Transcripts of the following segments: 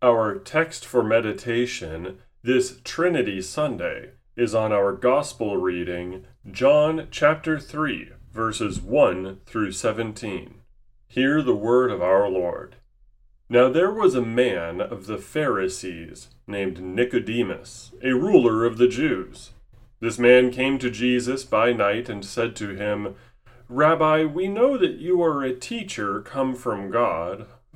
Our text for meditation this Trinity Sunday is on our Gospel reading, John chapter 3, verses 1 through 17. Hear the word of our Lord. Now there was a man of the Pharisees named Nicodemus, a ruler of the Jews. This man came to Jesus by night and said to him, Rabbi, we know that you are a teacher come from God.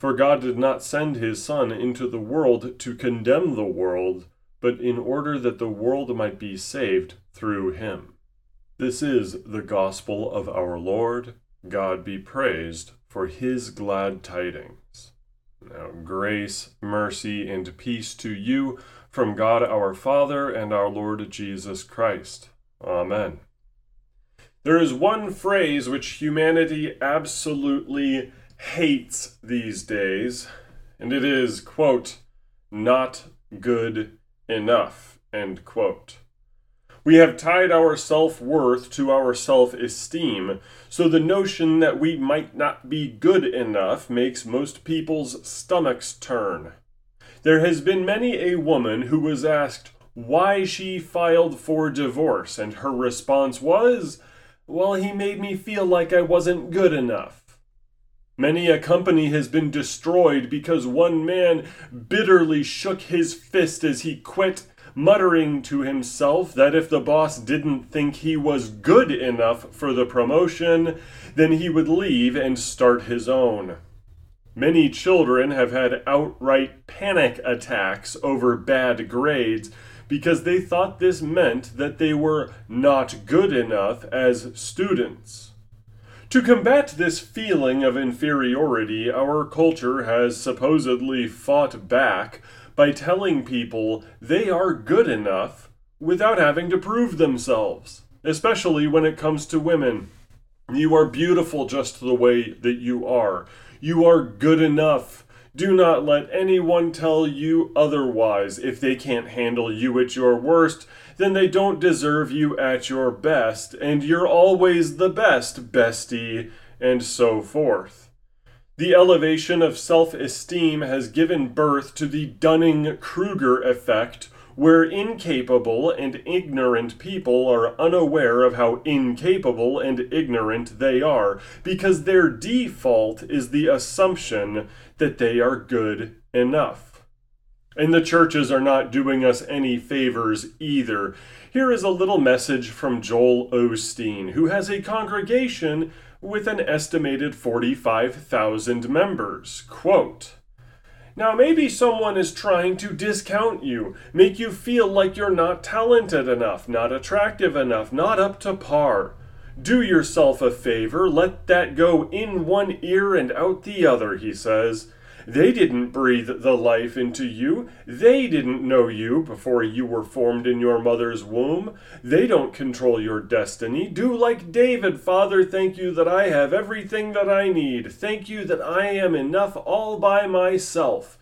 For God did not send his Son into the world to condemn the world, but in order that the world might be saved through him. This is the gospel of our Lord. God be praised for his glad tidings. Now, grace, mercy, and peace to you from God our Father and our Lord Jesus Christ. Amen. There is one phrase which humanity absolutely hates these days, and it is, quote, not good enough, end quote. We have tied our self worth to our self esteem, so the notion that we might not be good enough makes most people's stomachs turn. There has been many a woman who was asked why she filed for divorce, and her response was, Well, he made me feel like I wasn't good enough. Many a company has been destroyed because one man bitterly shook his fist as he quit, muttering to himself that if the boss didn't think he was good enough for the promotion, then he would leave and start his own. Many children have had outright panic attacks over bad grades because they thought this meant that they were not good enough as students. To combat this feeling of inferiority, our culture has supposedly fought back by telling people they are good enough without having to prove themselves, especially when it comes to women. You are beautiful just the way that you are. You are good enough. Do not let anyone tell you otherwise. If they can't handle you at your worst, then they don't deserve you at your best, and you're always the best, bestie, and so forth. The elevation of self esteem has given birth to the Dunning Kruger effect, where incapable and ignorant people are unaware of how incapable and ignorant they are, because their default is the assumption that they are good enough. And the churches are not doing us any favors either. Here is a little message from Joel Osteen, who has a congregation with an estimated 45,000 members. Quote, now, maybe someone is trying to discount you, make you feel like you're not talented enough, not attractive enough, not up to par. Do yourself a favor, let that go in one ear and out the other, he says. They didn't breathe the life into you. They didn't know you before you were formed in your mother's womb. They don't control your destiny. Do like David, Father, thank you that I have everything that I need. Thank you that I am enough all by myself.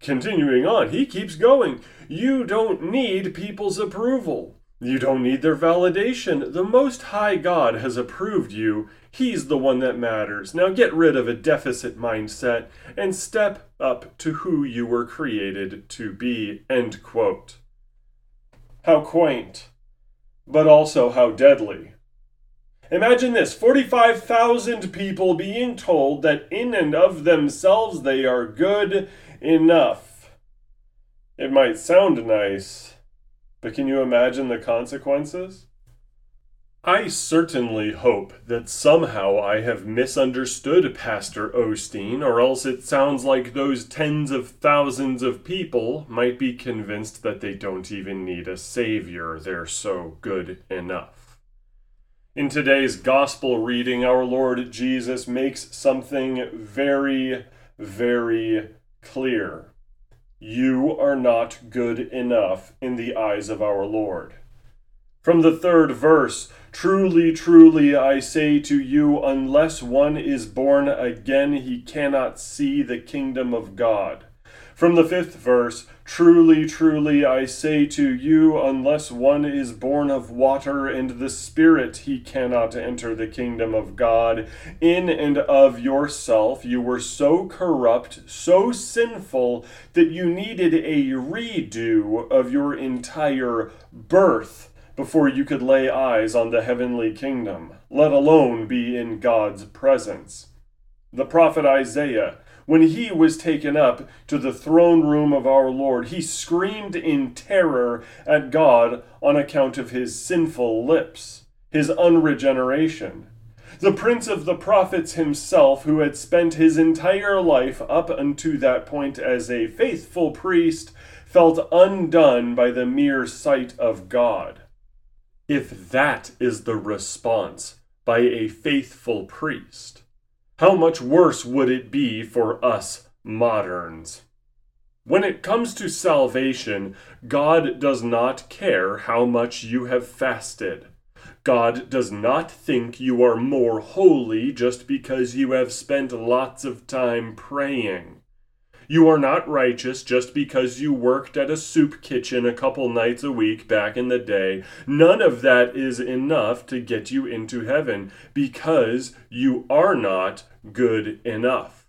Continuing on, he keeps going. You don't need people's approval. You don't need their validation. The Most High God has approved you. He's the one that matters. Now get rid of a deficit mindset and step up to who you were created to be. End quote. How quaint, but also how deadly. Imagine this 45,000 people being told that in and of themselves they are good enough. It might sound nice but can you imagine the consequences? I certainly hope that somehow I have misunderstood Pastor Osteen, or else it sounds like those tens of thousands of people might be convinced that they don't even need a Savior, they're so good enough. In today's Gospel reading, our Lord Jesus makes something very, very clear. You are not good enough in the eyes of our Lord. From the third verse, Truly, truly, I say to you, unless one is born again, he cannot see the kingdom of God. From the fifth verse, Truly, truly, I say to you, unless one is born of water and the Spirit, he cannot enter the kingdom of God. In and of yourself, you were so corrupt, so sinful, that you needed a redo of your entire birth before you could lay eyes on the heavenly kingdom, let alone be in God's presence. The prophet Isaiah when he was taken up to the throne room of our Lord, he screamed in terror at God on account of his sinful lips, his unregeneration. The prince of the prophets himself, who had spent his entire life up unto that point as a faithful priest, felt undone by the mere sight of God. If that is the response by a faithful priest, how much worse would it be for us moderns? When it comes to salvation, God does not care how much you have fasted. God does not think you are more holy just because you have spent lots of time praying. You are not righteous just because you worked at a soup kitchen a couple nights a week back in the day. None of that is enough to get you into heaven because you are not good enough.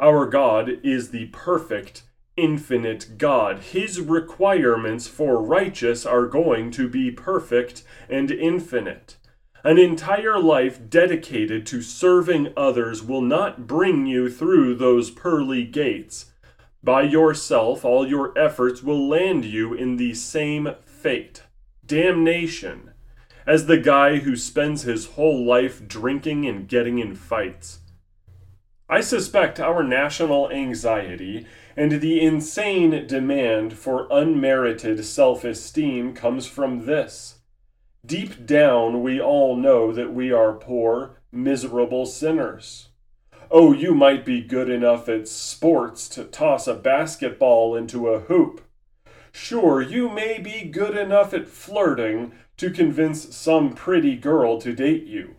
Our God is the perfect, infinite God. His requirements for righteous are going to be perfect and infinite. An entire life dedicated to serving others will not bring you through those pearly gates. By yourself, all your efforts will land you in the same fate damnation as the guy who spends his whole life drinking and getting in fights. I suspect our national anxiety and the insane demand for unmerited self esteem comes from this. Deep down, we all know that we are poor, miserable sinners. Oh, you might be good enough at sports to toss a basketball into a hoop. Sure, you may be good enough at flirting to convince some pretty girl to date you.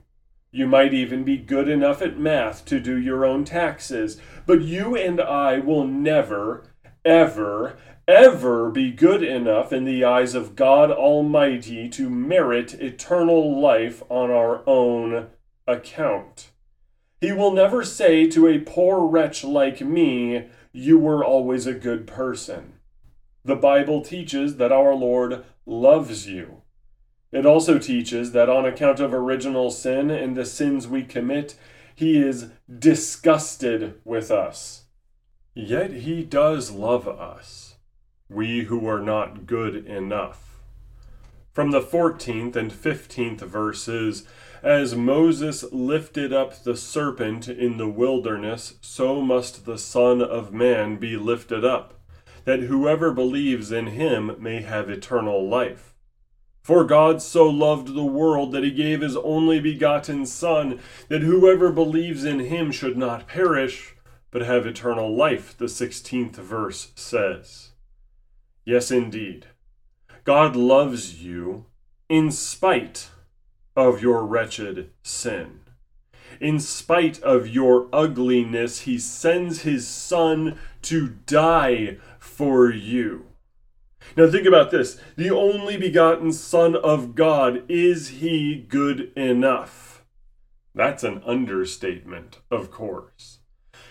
You might even be good enough at math to do your own taxes, but you and I will never, ever, ever be good enough in the eyes of God Almighty to merit eternal life on our own account. He will never say to a poor wretch like me, You were always a good person. The Bible teaches that our Lord loves you. It also teaches that on account of original sin and the sins we commit, He is disgusted with us. Yet He does love us we who are not good enough. From the 14th and 15th verses, as Moses lifted up the serpent in the wilderness, so must the Son of Man be lifted up, that whoever believes in him may have eternal life. For God so loved the world that he gave his only begotten Son, that whoever believes in him should not perish, but have eternal life, the 16th verse says. Yes, indeed. God loves you in spite of your wretched sin. In spite of your ugliness, he sends his Son to die for you. Now think about this. The only begotten Son of God, is he good enough? That's an understatement, of course.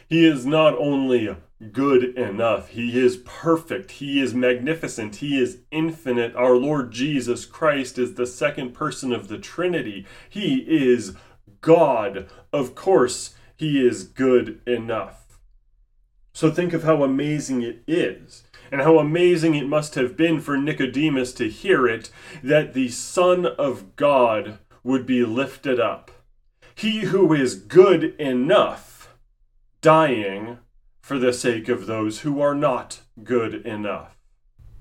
He is not only good enough, he is perfect, he is magnificent, he is infinite. Our Lord Jesus Christ is the second person of the Trinity. He is God. Of course, he is good enough. So think of how amazing it is and how amazing it must have been for Nicodemus to hear it that the Son of God would be lifted up. He who is good enough, dying for the sake of those who are not good enough.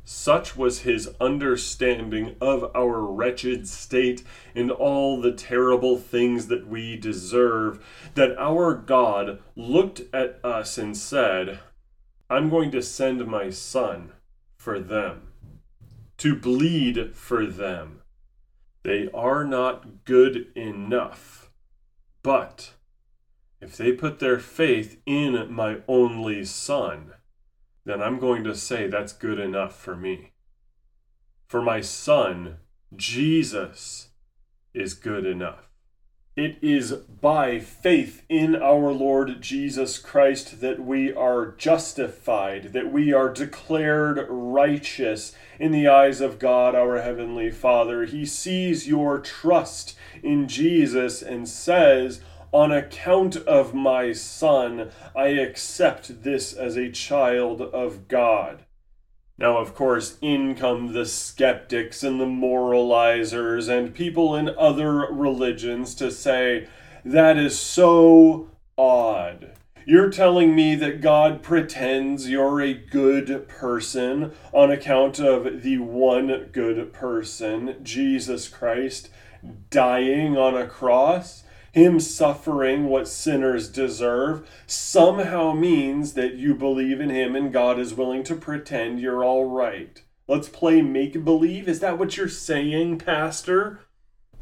Such was his understanding of our wretched state and all the terrible things that we deserve, that our God looked at us and said, I'm going to send my son for them, to bleed for them. They are not good enough, but if they put their faith in my only son, then I'm going to say that's good enough for me. For my son, Jesus, is good enough. It is by faith in our Lord Jesus Christ that we are justified, that we are declared righteous in the eyes of God our Heavenly Father. He sees your trust in Jesus and says, On account of my Son, I accept this as a child of God. Now, of course, in come the skeptics and the moralizers and people in other religions to say, that is so odd. You're telling me that God pretends you're a good person on account of the one good person, Jesus Christ, dying on a cross? Him suffering what sinners deserve, somehow means that you believe in him and God is willing to pretend you're all right. Let's play make believe. Is that what you're saying, Pastor?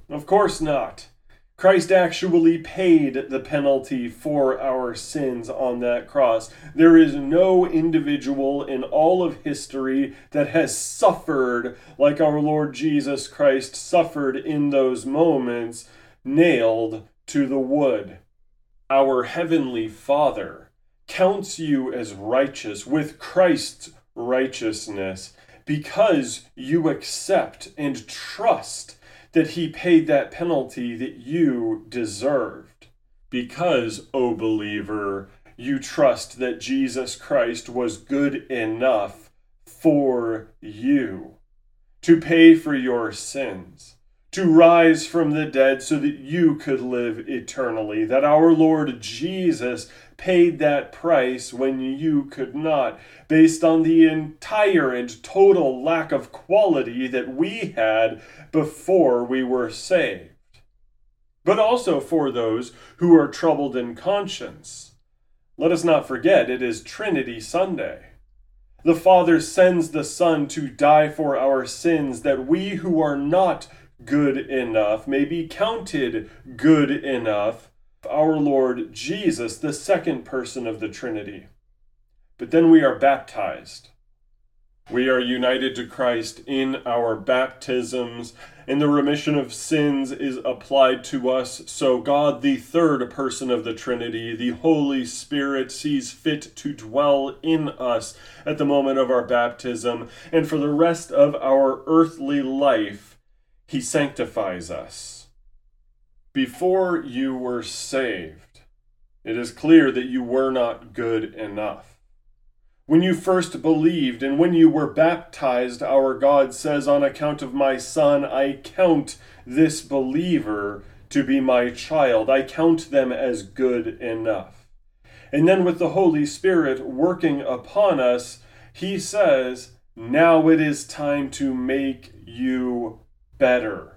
Of course not. Christ actually paid the penalty for our sins on that cross. There is no individual in all of history that has suffered like our Lord Jesus Christ suffered in those moments, nailed to the wood. Our Heavenly Father counts you as righteous with Christ's righteousness because you accept and trust that He paid that penalty that you deserved. Because, O believer, you trust that Jesus Christ was good enough for you to pay for your sins to rise from the dead so that you could live eternally. That our Lord Jesus paid that price when you could not, based on the entire and total lack of quality that we had before we were saved. But also for those who are troubled in conscience. Let us not forget it is Trinity Sunday. The Father sends the Son to die for our sins that we who are not good enough, may be counted good enough, our Lord Jesus, the second person of the Trinity. But then we are baptized. We are united to Christ in our baptisms, and the remission of sins is applied to us. So, God, the third person of the Trinity, the Holy Spirit, sees fit to dwell in us at the moment of our baptism, and for the rest of our earthly life he sanctifies us. Before you were saved, it is clear that you were not good enough. When you first believed and when you were baptized, our God says, On account of my Son, I count this believer to be my child. I count them as good enough. And then with the Holy Spirit working upon us, he says, Now it is time to make you better,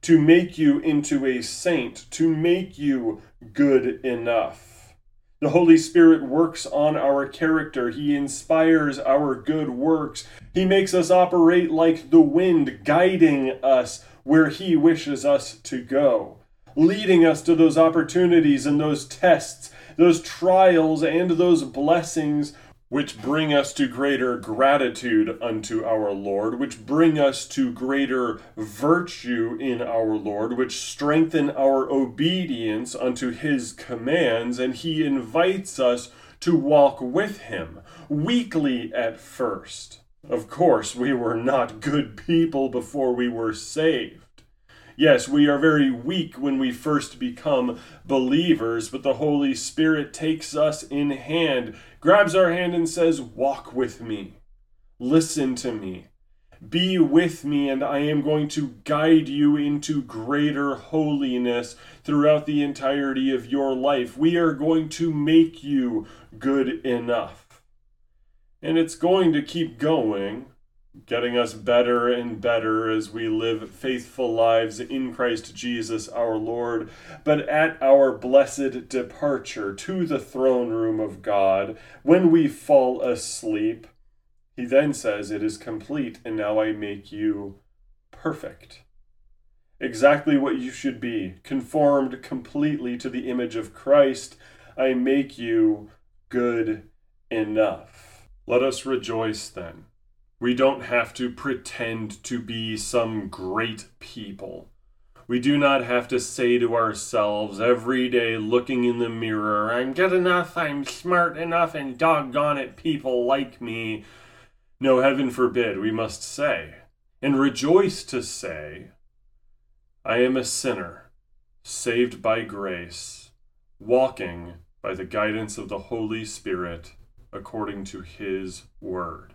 to make you into a saint, to make you good enough. The Holy Spirit works on our character. He inspires our good works. He makes us operate like the wind, guiding us where He wishes us to go, leading us to those opportunities and those tests, those trials and those blessings which bring us to greater gratitude unto our Lord, which bring us to greater virtue in our Lord, which strengthen our obedience unto his commands, and he invites us to walk with him, weakly at first, of course, we were not good people before we were saved. Yes, we are very weak when we first become believers, but the Holy Spirit takes us in hand, grabs our hand, and says, Walk with me. Listen to me. Be with me, and I am going to guide you into greater holiness throughout the entirety of your life. We are going to make you good enough. And it's going to keep going, getting us better and better as we live faithful lives in Christ Jesus our Lord. But at our blessed departure to the throne room of God, when we fall asleep, he then says, It is complete, and now I make you perfect. Exactly what you should be, conformed completely to the image of Christ. I make you good enough. Let us rejoice then. We don't have to pretend to be some great people. We do not have to say to ourselves every day, looking in the mirror, I'm good enough, I'm smart enough, and doggone it, people like me. No, heaven forbid, we must say, and rejoice to say, I am a sinner, saved by grace, walking by the guidance of the Holy Spirit according to his word.